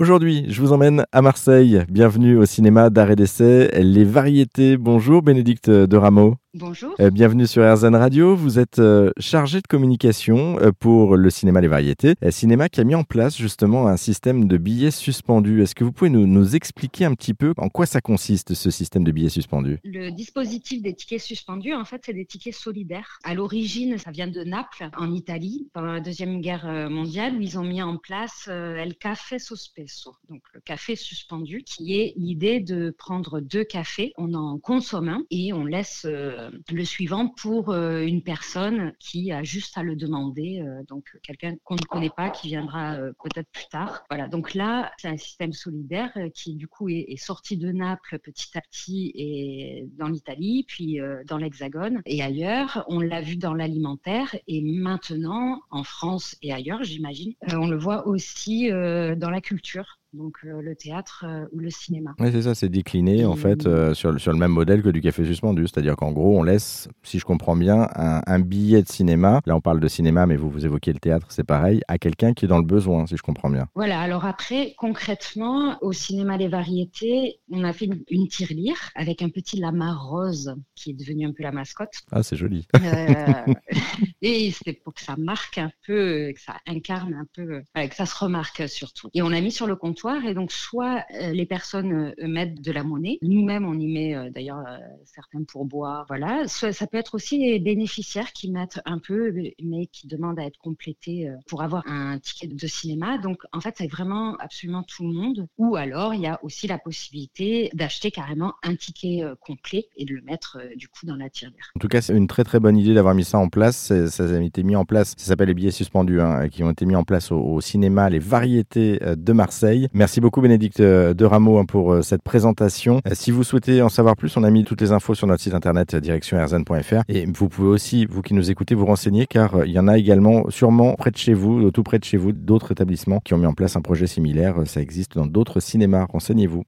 Aujourd'hui, je vous emmène à Marseille. Bienvenue au cinéma d'art et d'essai Les Variétés. Bonjour Bénédicte de Rameau. Bonjour. Euh, bienvenue sur RZN Radio. Vous êtes euh, chargé de communication euh, pour le cinéma Les Variétés. cinéma qui a mis en place justement un système de billets suspendus. Est-ce que vous pouvez nous, nous, expliquer un petit peu en quoi ça consiste ce système de billets suspendus? Le dispositif des tickets suspendus, en fait, c'est des tickets solidaires. À l'origine, ça vient de Naples, en Italie, pendant la Deuxième Guerre mondiale, où ils ont mis en place El Café Sospeso, donc le café suspendu, qui est l'idée de prendre deux cafés, on en consomme un et on laisse le suivant pour euh, une personne qui a juste à le demander, euh, donc quelqu'un qu'on ne connaît pas, qui viendra peut-être plus tard. Voilà, donc là, c'est un système solidaire qui du coup est, sorti de Naples petit à petit et dans l'Italie, puis dans l'Hexagone et ailleurs. On l'a vu dans l'alimentaire et maintenant en France et ailleurs, j'imagine, on le voit aussi dans la culture donc euh, le théâtre euh, ou le cinéma. Oui, c'est ça, c'est décliné en fait euh, sur, sur, le même modèle que du café suspendu, c'est-à-dire qu'en gros, on laisse, si je comprends bien, un, billet de cinéma, là on parle de cinéma, mais vous, vous évoquez le théâtre, c'est pareil, à quelqu'un qui est dans le besoin, si je comprends bien. Voilà, alors après, concrètement, au cinéma Les Variétés, on a fait une, tirelire avec un petit lama rose qui est devenu un peu la mascotte. Ah, c'est joli. et c'était pour que ça marque un peu, que ça incarne un peu, que ça se remarque surtout. Et on a mis sur le compte et donc, soit euh, les personnes euh, mettent de la monnaie, nous-mêmes, on y met euh, d'ailleurs certains pourboires, voilà. Ça peut être aussi les bénéficiaires qui mettent un peu, mais qui demandent à être complétés pour avoir un ticket de cinéma. Donc, en fait, c'est vraiment absolument tout le monde. Ou alors, il y a aussi la possibilité d'acheter carrément un ticket complet et de le mettre du coup dans la tirelire. En tout cas, c'est une très très bonne idée d'avoir mis ça en place. Ça a été mis en place, ça s'appelle les billets suspendus, hein, qui ont été mis en place au cinéma, les variétés de Marseille. Merci beaucoup Bénédicte euh, de Rameau hein, pour euh, cette présentation. Euh, si vous souhaitez en savoir plus, on a mis toutes les infos sur notre site internet direction-rzn.fr et vous pouvez aussi, vous qui nous écoutez, vous renseigner car il y en a également sûrement près de chez vous, tout près de chez vous, d'autres établissements qui ont mis en place un projet similaire. Ça existe dans d'autres cinémas. Renseignez-vous.